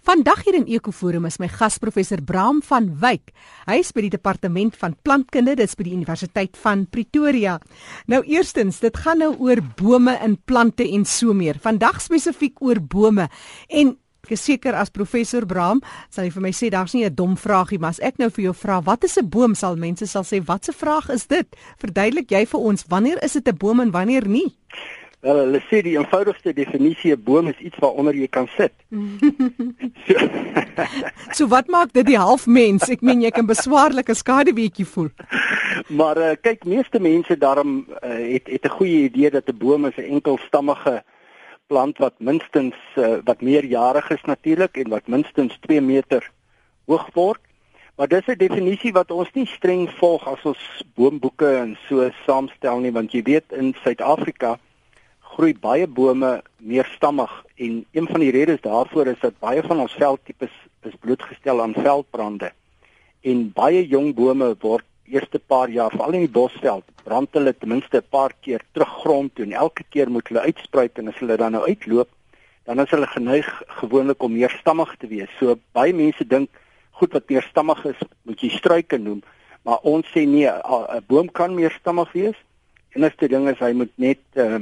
Vandag hier in Ekoforum is my gas professor Bram van Wyk. Hy is by die departement van plantkunde, dit is by die Universiteit van Pretoria. Nou eerstens, dit gaan nou oor bome en plante en so meer. Vandag spesifiek oor bome. En ek is seker as professor Bram sal jy vir my sê daar's nie 'n dom vraagie, maar as ek nou vir jou vra, wat is 'n boom? Sal mense sal sê, "Wat 'n vraag is dit?" Verduidelik jy vir ons, wanneer is dit 'n boom en wanneer nie? Wel, hulle sê die eenvoudigste definisie 'n boom is iets waaronder jy kan sit. so. so wat maak dit die halfmens? Ek meen jy kan beswaarlike skaduweetjie voel. Maar uh, kyk, meeste mense daarom uh, het het 'n goeie idee dat 'n boom 'n enkelstammige plant wat minstens uh, wat meerjarig is natuurlik en wat minstens 2 meter hoog word. Maar dis 'n definisie wat ons nie streng volg as ons boomboeke en so saamstel nie, want jy weet in Suid-Afrika groei baie bome meerstammig en een van die redes daarvoor is dat baie van ons veldtipes is blootgestel aan veldbrande. En baie jong bome word eerste paar jaar veral in die bosveld brand hulle ten minste 'n paar keer terug grond toe en elke keer moet hulle uitspruit en as hulle dan nou uitloop, dan is hulle geneig gewoonlik om meerstammig te wees. So baie mense dink goed wat meerstammig is, moet jy struike noem, maar ons sê nee, 'n boom kan meerstammig wees. En as dit ding is hy moet net uh,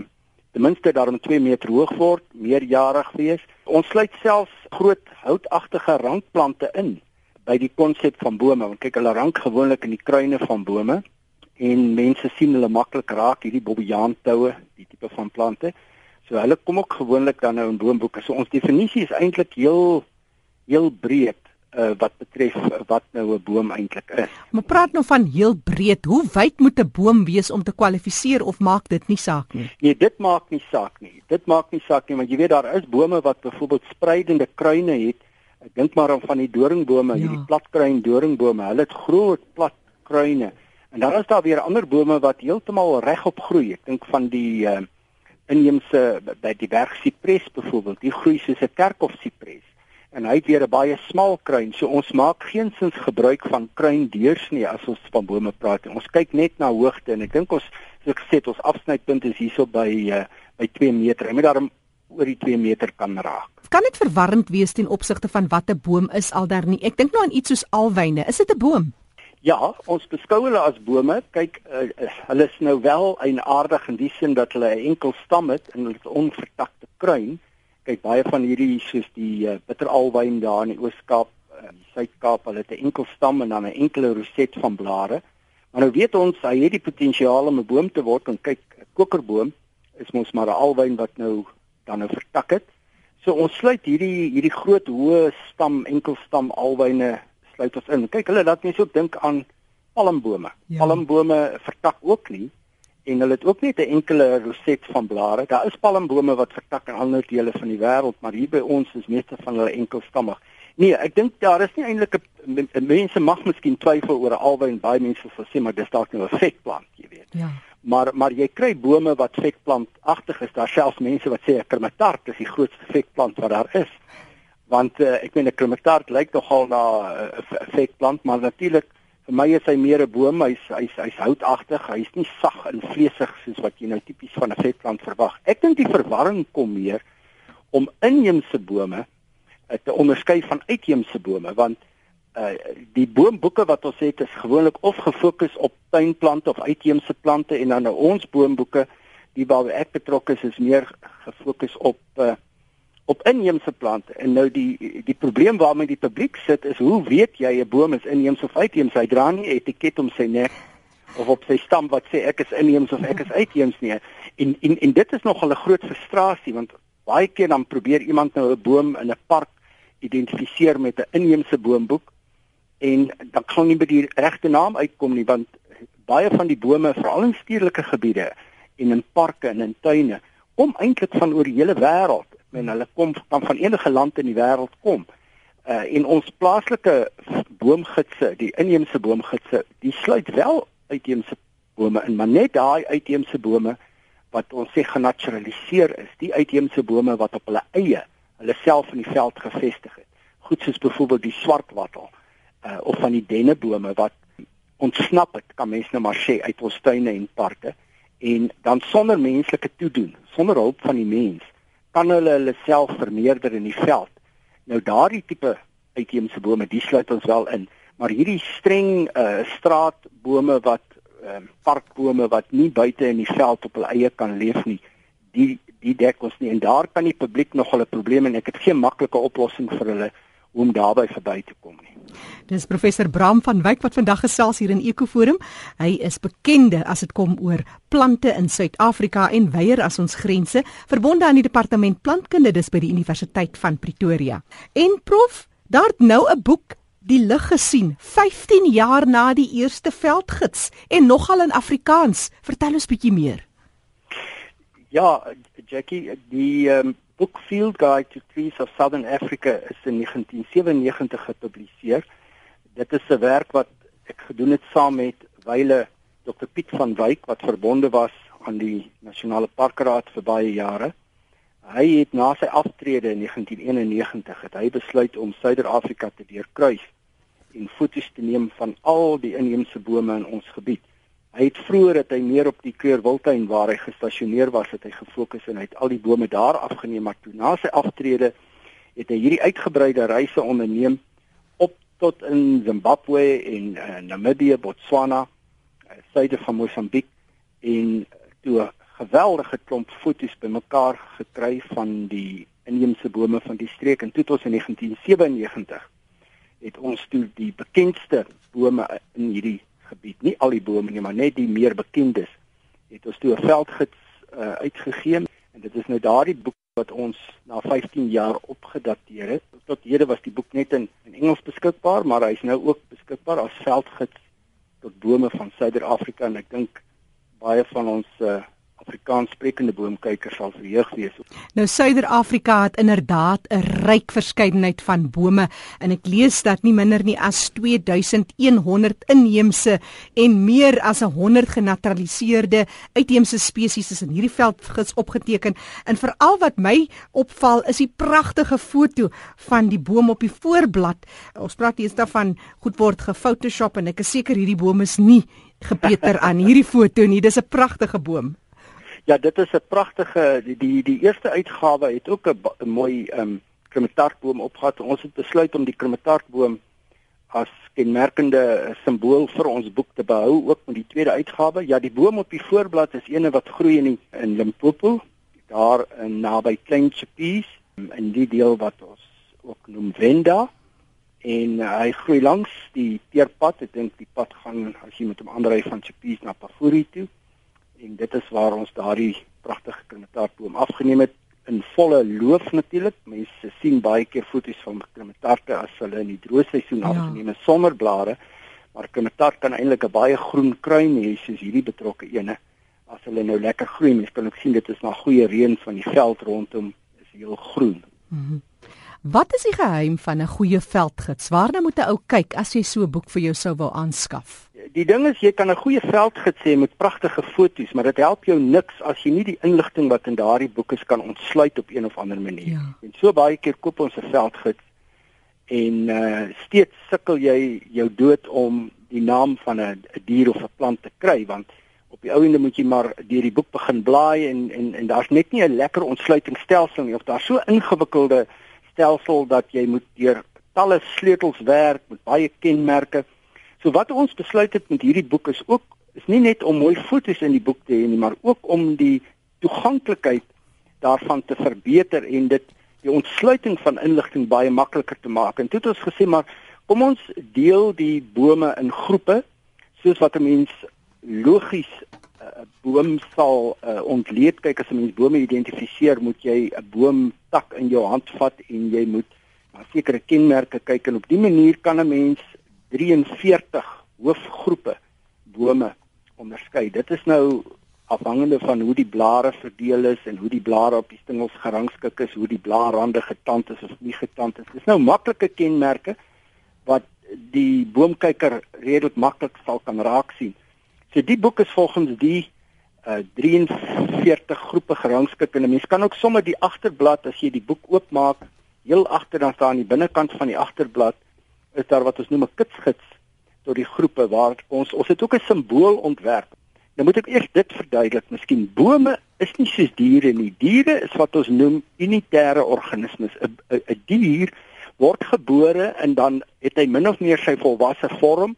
ten minste daarom 2 meter hoog word, meerjarig wees. Ons sluit selfs groot houtagtige rankplante in by die konsep van bome. Want kyk, hulle rank gewoonlik in die kruine van bome en mense sien hulle maklik raak hierdie bobbejaan-toue, die tipe van plante. So hulle kom ook gewoonlik dan nou in boomboeke. So ons definisie is eintlik heel heel breed uh, wat betref wat nou 'n boom eintlik is. Maar praat nou van heel breed. Hoe wyd moet 'n boom wees om te kwalifiseer of maak dit nie saak nie? Nee, dit maak nie saak nie. Dit maak nie saak nie want jy weet daar is bome wat byvoorbeeld spreidende kruine het. Ek dink maar aan van die doringbome, ja. hierdie platkruin doringbome. Hulle het groot plat kruine. En dan is daar weer ander bome wat heeltemal regop groei. Ek dink van die uh, inheemse by die berg sipres byvoorbeeld. Die groei soos 'n kerkhof sipres en hy het weer 'n baie smal kruin. So ons maak geensins gebruik van kruindeurs nie as ons van bome praat. Ons kyk net na hoogte en ek dink ons soos ek gesê ons afsnypunt is hierso by uh, by 2 meter. Jy moet daarom oor die 2 meter kan raak. Kan dit verwarrend wees ten opsigte van wat 'n boom is al daar nie? Ek dink nou aan iets soos alwyne. Is dit 'n boom? Ja, ons beskou hulle as bome. Kyk, uh, hulle is nou wel eienaardig in die sin dat hulle 'n enkel stam het en het onvertakte kruin kyk baie van hierdie soos die uh, bitteralwyn daar in die Oos-Kaap, uh, Suid-Kaap, hulle het 'n enkel stam en dan 'n enkele roset van blare. Maar nou weet ons hy het die potensiaal om 'n boom te word en kyk, 'n kokerboom is mos maar 'n alwyn wat nou dan nou vertak het. So ons sluit hierdie hierdie groot hoë stam enkelstam alwyne sluit ons in. Kyk, hulle laat mense ook dink aan palmbome. Ja. Palmbome vertak ook nie en hulle het ook net 'n enkele roset van blare. Daar is palmbome wat vertak in ander dele van die wêreld, maar hier by ons is meeste van hulle enkelstammig. Nee, ek dink daar is nie eintlik 'n mense mag miskien twyfel oor albei baie mense sal sê maar dis dalk nou 'n vetplant, jy weet. Ja. Maar maar jy kry bome wat vetplantagtig is. Daar selfs mense wat sê 'n kremetart is die grootste vetplant wat daar is. Want uh, ek meen 'n kremetart lyk nogal na eh, 'n uh, vetplant, maar natuurlik Vir my is hy meer 'n boom. Hy's hy's hy's houtagtig. Hy's nie sag en vleesig soos wat jy nou tipies van 'n vetplant verwag. Ek dink die verwarring kom meer om inheemse bome uh, te onderskei van uitheemse bome want uh die boomboeke wat ons het is gewoonlik of gefokus op tuinplante of uitheemse plante en dan nou ons boomboeke die waar ek betrokke is is meer gefokus op uh op inheemse plante. En nou die die probleem waarmee die publiek sit is hoe weet jy 'n boom is inheems of uitheems? Hy dra nie 'n etiket om sy nek of op sy stam wat sê ek is inheems of ek is uitheems nie. En en en dit is nog 'n groot frustrasie want baie keer dan probeer iemand nou 'n boom in 'n park identifiseer met 'n inheemse boomboek en dan kan nie by die regte naam uitkom nie want baie van die bome veral in stedelike gebiede en in parke en in tuine kom eintlik van oor die hele wêreld en hulle kom van van enige land in die wêreld kom. Uh en ons plaaslike boomgidse, die inheemse boomgidse, die sluit wel uitheemse bome in, maar net daai uitheemse bome wat ons sê genaturaliseer is, die uitheemse bome wat op hulle eie hulle self in die veld gevestig het. Goed soos byvoorbeeld die swartwattel uh of van die dennebome wat ontsnap het, kan mens nou maar sê uit ons tuine en parke en dan sonder menslike toedoen, sonder hulp van die mens kan hulle hulle self vermeerder in die veld. Nou daardie tipe uitheemse bome, die sluit ons wel in, maar hierdie streng uh straatbome wat uh, parkbome wat nie buite in die veld op hulle eie kan leef nie, die die dek ons nie en daar kan die publiek nog hulle probleme en ek het geen maklike oplossing vir hulle om daarby verby te kom nie. Dis professor Bram van Wyk wat vandag gesels hier in Ekoforum. Hy is bekende as dit kom oor plante in Suid-Afrika en weier as ons grense, verbonde aan die departement plantkunde dis by die Universiteit van Pretoria. En prof, daar't nou 'n boek die lig gesien 15 jaar na die eerste veldgids en nogal in Afrikaans. Vertel ons bietjie meer. Ja, Jackie, die um, boek Field Guide to Trees of Southern Africa is in 1997 gepubliseer. Dit is 'n werk wat ek gedoen het saam met wyle Dr Piet van Wyk wat verbonde was aan die Nasionale Parkraad vir baie jare. Hy het na sy aftrede in 1991 het hy besluit om Suider-Afrika te deurkruis en foto's te neem van al die inheemse bome in ons gebied. Hy het vroeër het hy meer op die Keurwiltuin waar hy gestasioneer was, het hy gefokus en hy het al die bome daar afgeneem, maar toe na sy aftrede het hy hierdie uitgebreide reise onderneem op tot in Zimbabwe en uh, Namibië, Botswana, uh, suide van Mosambiek en toe 'n geweldige klomp foto's bymekaar gekry van die inheemse bome van die streek en toe tot in 1997 het ons toe die bekendste bome in hierdie gebied, nie. Al die bome nie, maar net die meer bekendes, het ons toe 'n veldgids uh, uitgegee. En dit is nou daardie boek wat ons na 15 jaar opgedateer het. Tot hede was die boek net in, in Engels beskikbaar, maar hy is nou ook beskikbaar as veldgids tot bome van Suider-Afrika. En ek dink baie van ons uh, Afrikaans sprekende boomkykers sal verheug wees. Nou Suider-Afrika het inderdaad 'n ryk verskeidenheid van bome en ek lees dat nie minder nie as 2100 inheemse en meer as 100 genaturaliseerde uitheemse spesies is in hierdie veldgids opgeteken. En veral wat my opval is die pragtige foto van die boom op die voorblad. Ons praat hier daarvan goed word gefotoshop en ek is seker hierdie boom is nie gepeter aan hierdie foto nie. Dis 'n pragtige boom. Ja, dit is 'n pragtige die die die eerste uitgawe het ook 'n mooi ehm um, krematartboom opgehad. Ons het besluit om die krematartboom as kenmerkende simbool vir ons boek te behou ook met die tweede uitgawe. Ja, die boom op die voorblad is eene wat groei in die, in Limpopo, daar in naby Klein Chappies, in die deel wat ons ook noem Venda en uh, hy groei langs die teerpad. Ek dink die pad gaan as jy met hom aanry van Chappies na Pafuri toe en dit is waar ons daardie pragtige krimetaartboom afgeneem het in volle loof natuurlik. Mense sien baie keer foto's van krimetarte as hulle in die droë seisoen ja. afgeneem het sonder blare, maar krimetart kan eintlik 'n baie groen kruin hê soos hierdie betrokke ene. As hulle nou lekker groei, mense kan ook sien dit is na goeie reën van die veld rondom is heel groen. Mm -hmm. Wat is die geheim van 'n goeie veldgids? Waarna moet 'n ou kyk as jy so 'n boek vir jou sou wou aanskaf? Die ding is jy kan 'n goeie veldgids hê met pragtige foto's, maar dit help jou niks as jy nie die inligting wat in daardie boeke is kan ontsluit op een of ander manier. Ja. En so baie keer koop ons 'n veldgids en uh steeds sukkel jy jou dood om die naam van 'n dier of 'n plant te kry want op die ou ende moet jy maar deur die boek begin blaai en en en daar's net nie 'n lekker ontsluitingsstelsel nie of daar's so ingewikkelde stelsel dat jy moet deur talle sleutels werk met baie kenmerke So wat ons besluit het met hierdie boek is ook is nie net om mooi foto's in die boek te hê nie, maar ook om die toeganklikheid daarvan te verbeter en dit die ontsluiting van inligting baie makliker te maak. En toe het ons gesê maar kom ons deel die bome in groepe soos wat 'n mens logies 'n uh, boom sal uh, ontleed kyk as 'n mens bome identifiseer moet jy 'n boomtak in jou hand vat en jy moet na sekere kenmerke kyk en op dié manier kan 'n mens 43 hoofgroepe bome onderskei. Dit is nou afhangende van hoe die blare verdeel is en hoe die blare op die stingels gerangskik is, hoe die blaarrande getand is of nie getand is. Dis nou maklike kenmerke wat die boomkyker redelik maklik sal kan raak sien. So die boek is volgens die uh 43 groepe gerangskik en 'n mens kan ook sommer die agterblad as jy die boek oopmaak, heel agter dan staan aan die binnekant van die agterblad is daar wat ons noem 'n kitsgids tot die groepe waar ons ons het ook 'n simbool ontwerp. Nou moet ek eers dit verduidelik. Miskien bome is nie soos diere nie. Diere is wat ons noem unitêre organismes. 'n 'n dier word gebore en dan het hy min of meer sy volwasse vorm.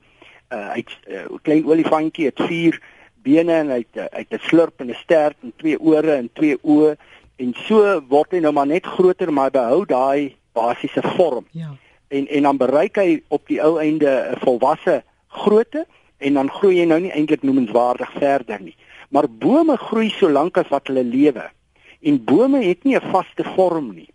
Uh hy't 'n uh, klein olifantjie het vier bene en hy het uh, hy het 'n slurp en 'n stert en twee ore en twee oë en so word hy nou maar net groter maar behou daai basiese vorm. Ja. En en dan bereik hy op die ou einde 'n volwasse grootte en dan groei jy nou nie eintlik noemenswaardig verder nie. Maar bome groei so lank as wat hulle lewe. En bome het nie 'n vaste vorm nie.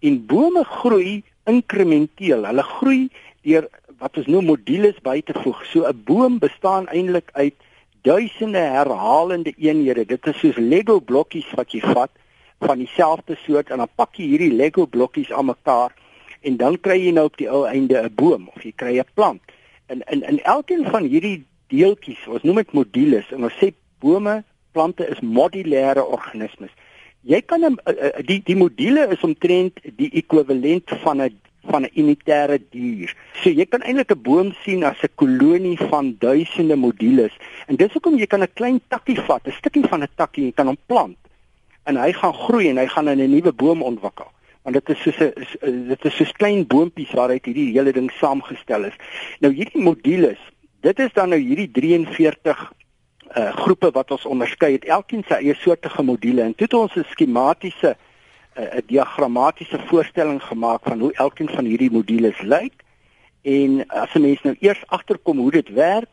En bome groei inkrementeel. Hulle groei deur wat ons noem modules by te voeg. So 'n boom bestaan eintlik uit duisende herhalende eenhede. Dit is soos Lego blokkies wat jy vat van dieselfde soort en dan pak jy hierdie Lego blokkies aan mekaar en dan kry jy nou op die ou einde 'n boom of jy kry 'n plant in in in elkeen van hierdie deeltjies, ons noem dit modules en ons sê bome, plante is modulêre organismes. Jy kan 'n die die module is omtrent die ekwivalent van 'n van 'n unitêre dier. So jy kan eintlik 'n boom sien as 'n kolonie van duisende modules. En dis hoekom jy kan 'n klein takkie vat, 'n stukkie van 'n takkie, jy kan hom plant en hy gaan groei en hy gaan 'n nuwe boom ontwikkel want dit is soos 'n dit is soos klein boontjies waaruit hierdie hele ding saamgestel is. Nou hierdie modules, dit is dan nou hierdie 43 uh groepe wat ons onderskei het. Elkeen sy eie soortige module en toe het ons 'n skematiese 'n uh, diagrammatiese voorstelling gemaak van hoe elkeen van hierdie modules lyk. En as 'n mens nou eers agterkom hoe dit werk,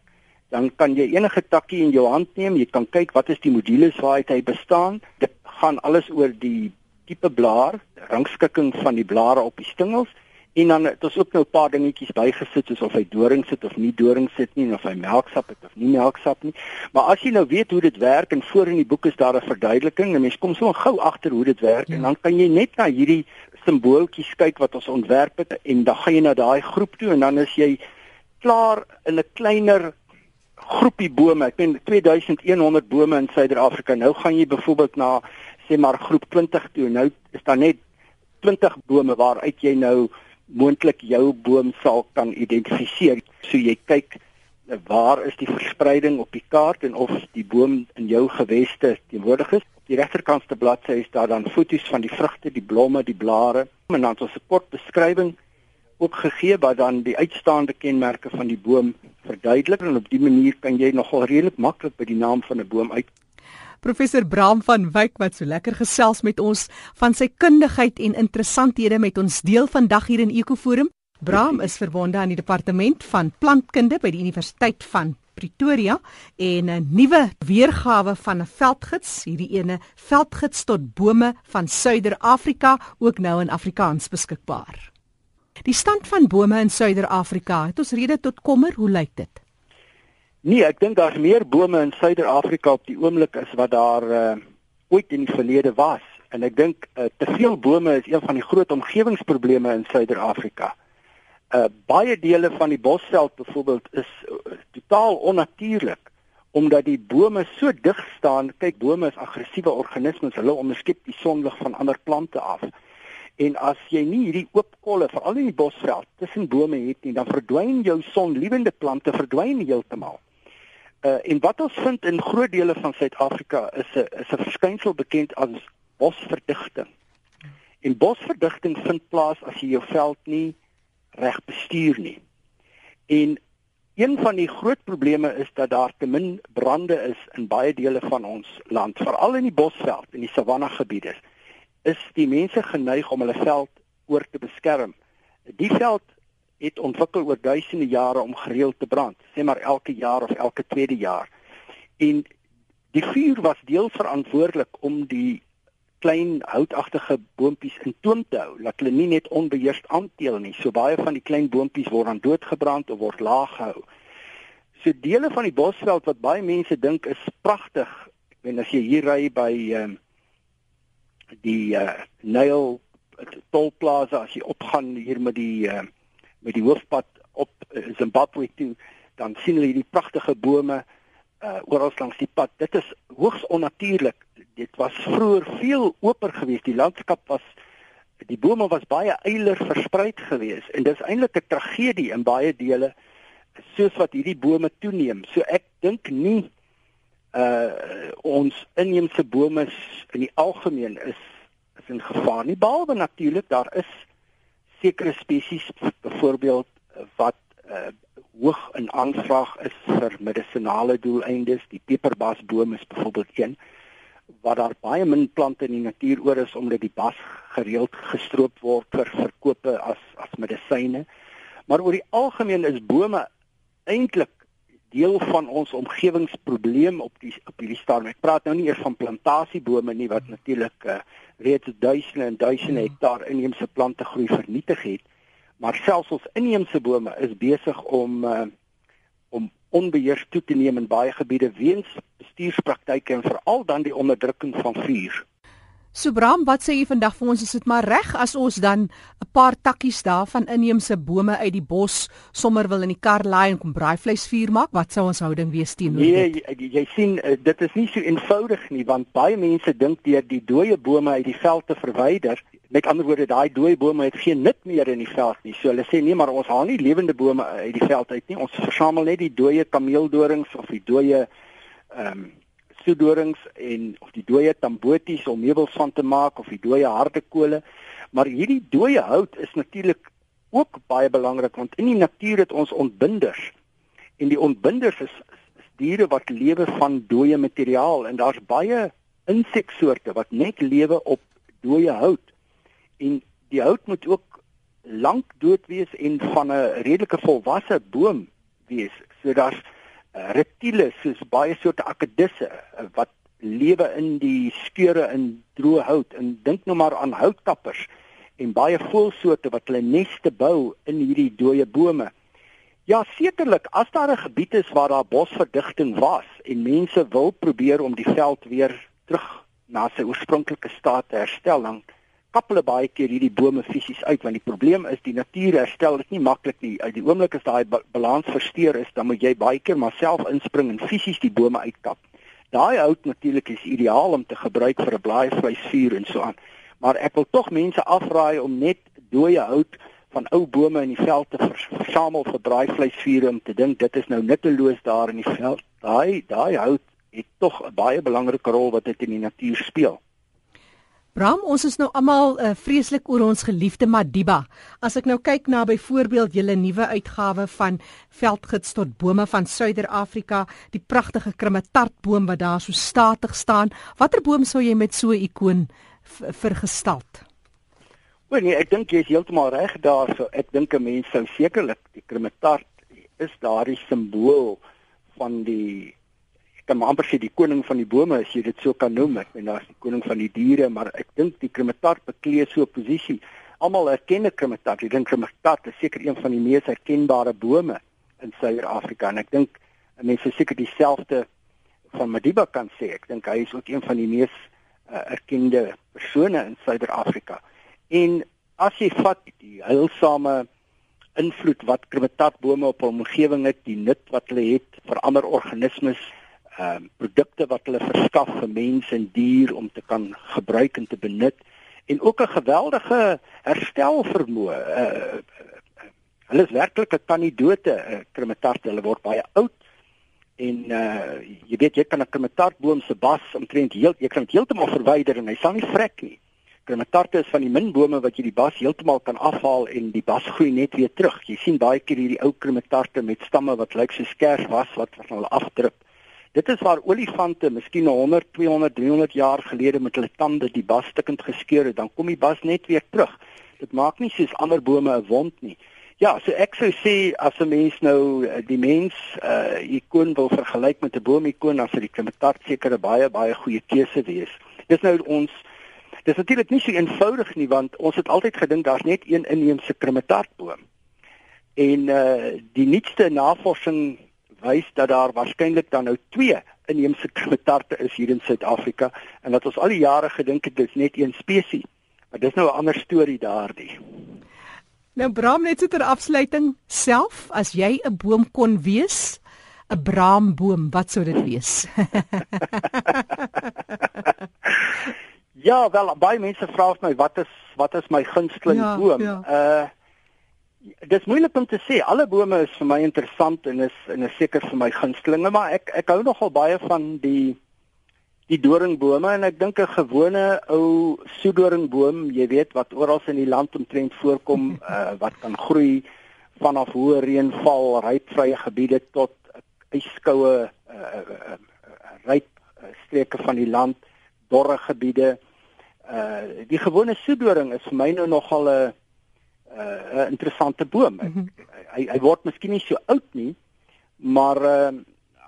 dan kan jy enige takkie in jou hand neem, jy kan kyk wat is die modules waaruit hy bestaan. Dit gaan alles oor die tipe blaar, rangskikking van die blare op die stingels en dan het ons ook nou 'n paar dingetjies bygesit soos of hy doring sit of nie doring sit nie en of hy melksap het of nie melksap nie. Maar as jy nou weet hoe dit werk en voor in die boek is daar 'n verduideliking, 'n mens kom so gou agter hoe dit werk ja. en dan kan jy net na hierdie simbooltjies kyk wat ons ontwerp het en dan gaan jy na daai groep toe en dan is jy klaar in 'n kleiner groepie bome. Ek meen 2100 bome in Suider-Afrika. Nou gaan jy byvoorbeeld na sê maar groep 20 toe. Nou is daar net 20 bome waaruit jy nou moontlik jou boom sal kan identifiseer. So jy kyk eh, waar is die verspreiding op die kaart en of die boom in jou geweste teenwoordig is. Op die regterkantste bladsy is daar dan foto's van die vrugte, die blomme, die blare en dan so 'n kort beskrywing ook gegee wat dan die uitstaande kenmerke van die boom verduidelik en op dié manier kan jy nogal redelik maklik by die naam van 'n boom uit Professor Bram van Wyk wat so lekker gesels met ons van sy kundigheid en interessanthede met ons deel vandag hier in Ekoforum. Bram is verbonde aan die departement van plantkunde by die Universiteit van Pretoria en 'n nuwe weergawe van 'n veldgids, hierdie ene veldgids tot bome van Suider-Afrika ook nou in Afrikaans beskikbaar. Die stand van bome in Suider-Afrika, het ons rede tot kommer, hoe lyk dit? Nee, ek dink daar's meer bome in Suider-Afrika op die oomblik as wat daar uh, ooit in die verlede was. En ek dink uh, te veel bome is een van die groot omgewingsprobleme in Suider-Afrika. Uh baie dele van die bosveld byvoorbeeld is uh, totaal onnatuurlik omdat die bome so dig staan. Kyk, bome is aggressiewe organismes. Hulle onderskep die sonlig van ander plante af. En as jy nie hierdie oop kolle veral in die bosveld tussen bome het nie, dan verdwyn jou sonliewende plante verdwyn heeltemal. Uh, en wat ons vind in groot dele van Suid-Afrika is 'n is 'n verskynsel bekend as bosverdigting. En bosverdigting vind plaas as jy jou veld nie reg bestuur nie. En een van die groot probleme is dat daar te min brande is in baie dele van ons land, veral in die bosveld en die savanna gebiede. Is die mense geneig om hulle veld oor te beskerm. Die veld het ontwikkel oor duisende jare om gereeld te brand, sê maar elke jaar of elke tweede jaar. En die vuur was deel verantwoordelik om die klein houtagtige boontjies in toom te hou, dat hulle nie net onbeheerst aanteel nie. So baie van die klein boontjies word dan doodgebrand of word laag gehou. So dele van die bosveld wat baie mense dink is pragtig, weet as jy hier ry by ehm um, die uh, Nile tolplaza as jy opgaan hier met die uh, met die hoofpad op uh, Zimbabwe toe, dan sien hulle hierdie pragtige bome uh oral langs die pad. Dit is hoogs onnatuurlik. Dit was vroeër veel oper geweest. Die landskap was die bome was baie eiler verspreid geweest en dis eintlik 'n tragedie in baie dele soos wat hierdie bome toeneem. So ek dink nie uh ons inheemse bome in die algemeen is is in gevaar nie behalwe natuurlik daar is sekere spesies byvoorbeeld wat uh, hoog in aanvraag is vir medisonale doeleindes. Die peperbasboom is byvoorbeeld een waar daar baie min plante in die natuur oor is omdat die bas gereeld gestroop word vir verkope as as medisyne. Maar oor die algemeen is bome eintlik deel van ons omgewingsprobleem op die op hierdie stadium. Ek praat nou nie eers van plantasiebome nie wat natuurlik uh, reeds duisende en duisende hmm. hektaar inheemse plante groei vernietig het, maar selfs ons inheemse bome is besig om uh, om onbeheers toe te neem in baie gebiede weens bestuurspraktyke en veral dan die onderdrukking van vuur. Subram, wat sê jy vandag vir ons is dit maar reg as ons dan 'n paar takkies daarvan inheemse bome uit die bos sommer wil in die kar laai en kom braaivleis vuur maak? Wat sou ons houding wees teenoor nee, dit? Nee, jy, jy sien eh, dit is nie so eenvoudig nie want baie mense dink deur die dooie bome uit die veld te verwyder, met ander woorde daai dooie bome het geen nut meer in die veld nie. So hulle sê nee, maar ons haal nie lewende bome uit die veld uit nie. Ons versamel net die dooie kameeldorings of die dooie ehm um, soedorings en of die dooie tamboties om meubels van te maak of die dooie harde kole. Maar hierdie dooie hout is natuurlik ook baie belangrik want in die natuur het ons ontbinders. En die ontbinders is, is diere wat lewe van dooie materiaal en daar's baie inseksoorte wat net lewe op dooie hout. En die hout moet ook lank dood wees en van 'n redelike volwasse boom wees. So daar's reptiele soos baie soorte akedisse eh, wat lewe in die skeure in droë hout en dink nou maar aan houtkappers en baie voëlsoorte wat hulle neste bou in hierdie dooie bome. Ja, sekerlik as daar 'n gebied is waar daar bosverdigting was en mense wil probeer om die veld weer terug na sy oorspronklike staat te herstel, dan kap hulle baie keer hierdie bome fisies uit want die probleem is die natuur herstel dit nie maklik nie. Uit die oomblik as daai balans versteur is, dan moet jy baie keer maar self inspring en fisies die bome uitkap. Daai hout natuurlik is ideaal om te gebruik vir 'n blaaivleisvuur en so aan. Maar ek wil tog mense afraai om net dooie hout van ou bome in die veld te versamel vir braaivleisvuur om te dink dit is nou nutteloos daar in die veld. Daai daai hout het tog 'n baie belangrike rol wat dit in die natuur speel. Bram, ons is nou almal uh, vreeslik oor ons geliefde Madiba. As ek nou kyk na byvoorbeeld julle nuwe uitgawe van Veldgids tot bome van Suider-Afrika, die pragtige krummetartboom wat daar so statig staan, watter boom sou jy met so 'n ikoon vergestald? O nee, ek dink jy is heeltemal reg daarso. Ek dink 'n mens sou sekerlik die krummetart is daardie simbool van die kan maar amper sê die koning van die bome as jy dit so kan noem. Ek bedoel daar's die koning van die diere, maar ek dink die krimetart beklee so 'n posisie. Almal erken die krimetart. Ek dink krimetart is seker een van die mees herkenbare bome in Suider-Afrika en ek dink mense seker dieselfde van Madiba kan sê. Ek dink hy is ook een van die mees uh, erkende persone in Suider-Afrika. En as jy vat die heilsame invloed wat krimetartbome op 'n omgewing het, die nut wat hulle het vir ander organismes ehm um, produkte wat hulle verskaf vir mense en dier om te kan gebruik en te benut en ook 'n geweldige herstelvermoë. Uh, uh, hulle is werklik 'n kandidote uh, krimetart. Hulle word baie oud en uh, jy weet jy kan 'n krimetartboom se bas omtrent heel jy kan heeltemal verwyder en hy sal nie vrek nie. Krimetarte is van die min bome wat jy die bas heeltemal kan afhaal en die bas groei net weer terug. Jy sien baie keer hierdie ou krimetarte met stamme wat lyk so skers was wat van hulle afdruk. Dit is waar olifante miskien 100, 200, 300 jaar gelede met hulle tande die bas stukkend geskeur het, dan kom die bas net weer terug. Dit maak nie soos ander bome 'n wond nie. Ja, so ek sou sê as 'n mens nou eh, die mens uh ikoon wil vergelyk met 'n boomikoon, dan sou die klimatart seker 'n baie baie goeie keuse wees. Dis nou ons Dis natuurlik nie so eenvoudig nie want ons het altyd gedink daar's net een inheemse klimatartboom. En uh die nuutste navorsing wys dat daar waarskynlik dan nou twee inheemse krimmetarte is hier in Suid-Afrika en dat ons al die jare gedink het dit is net een spesies. Maar dis nou 'n ander storie daardie. Nou Bram net so ter afsluiting self as jy 'n boom kon wees, 'n braamboom, wat sou dit wees? ja, wel baie mense vra my wat is wat is my gunsteling ja, boom? Ja. Uh Dis moeilik om te sê. Alle bome is vir my interessant en is en is seker vir my gunstelinge, maar ek ek hou nogal baie van die die doringbome en ek dink 'n gewone ou soedoringboom, jy weet wat oral in die land omtrent voorkom, uh, wat kan groei vanaf hoë reënval, rypvrye gebiede tot yskoue uh, uh, ryp streke van die land, dorre gebiede. Uh die gewone soedoring is vir my nou nogal 'n 'n interessante boom. Ek, mm -hmm. Hy hy word miskien nie so oud nie, maar uh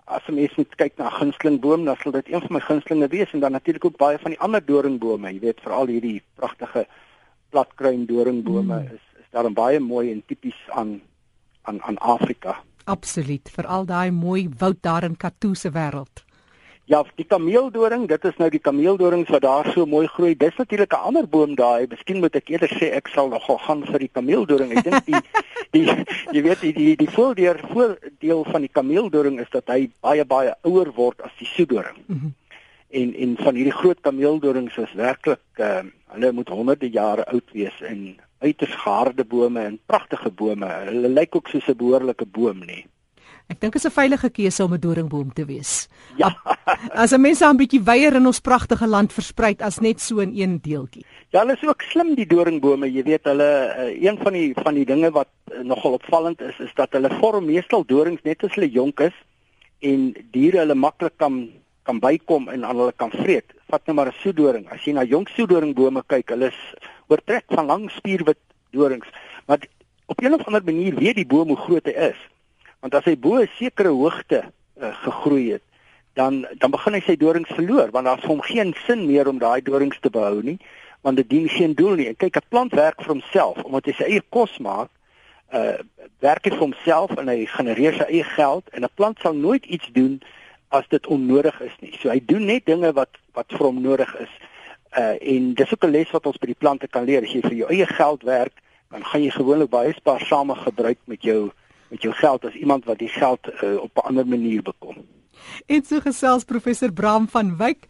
as jy mens net kyk na gunslingboom, dan sal dit een van my gunstlinge wees en dan natuurlik ook baie van die ander doringbome. Jy weet veral hierdie pragtige platkruin doringbome mm. is is daar baie mooi en tipies aan aan aan Afrika. Absoluut, veral daai mooi woud daar in Katoo se wêreld. Ja, die kameeldoring, dit is nou die kameeldorings wat daar so mooi groei. Dis natuurlik 'n ander boom daai. Miskien moet ek eerder sê ek sal nogal gaan vir die kameeldoring. Ek dink die die jy weet die die die voordeel voordeel van die kameeldoring is dat hy baie baie ouer word as die soedoring. Mm -hmm. En en van hierdie groot kameeldorings is werklik uh, hulle moet honderde jare oud wees en uiters geharde bome en pragtige bome. Hulle lyk ook soos 'n behoorlike boom nie. Ek dink dit is 'n veilige keuse om 'n doringboom te wees. Ja. As 'n mens 'n bietjie weier in ons pragtige land versprei as net so in een deeltjie. Ja, hulle is ook slim die doringbome. Jy weet hulle uh, een van die van die dinge wat uh, nogal opvallend is is dat hulle vorm meestal dorings net as hulle jonk is en diere hulle maklik kan kan bykom en aan hulle kan vreet. Vat nou maar 'n soedoring. As jy na jong soedoringbome kyk, hulle is oortrek van lang spierwit dorings. Maar op 'n of ander manier weet die boom hoe groot hy is. Want as hy bo 'n sekere hoogte uh, gegroei het, dan dan begin hy sy dorings verloor want daar's hom geen sin meer om daai dorings te behou nie, want dit dien geen doel nie. En kyk, 'n plant werk vir homself omdat hy sy eie kos maak. Uh werk hy vir homself en hy genereer sy eie geld en 'n plant sal nooit iets doen as dit onnodig is nie. So hy doen net dinge wat wat vir hom nodig is. Uh en dis ook 'n les wat ons by die plante kan leer. As jy vir jou eie geld werk, dan gaan jy gewoonlik baie spaarsame gebruik met jou met jou geld as iemand wat die geld uh, op 'n ander manier bekom. En so gesels professor Bram van Wyk.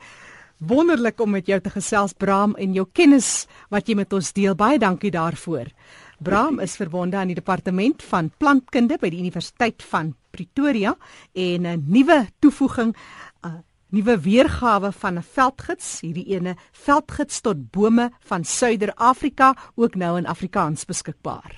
Wonderlik om met jou te gesels Bram en jou kennis wat jy met ons deel. Baie dankie daarvoor. Bram is verbonde aan die departement van plantkunde by die Universiteit van Pretoria en 'n nuwe toevoeging 'n nuwe weergawe van 'n veldgids, hierdie ene veldgids tot bome van Suider-Afrika ook nou in Afrikaans beskikbaar.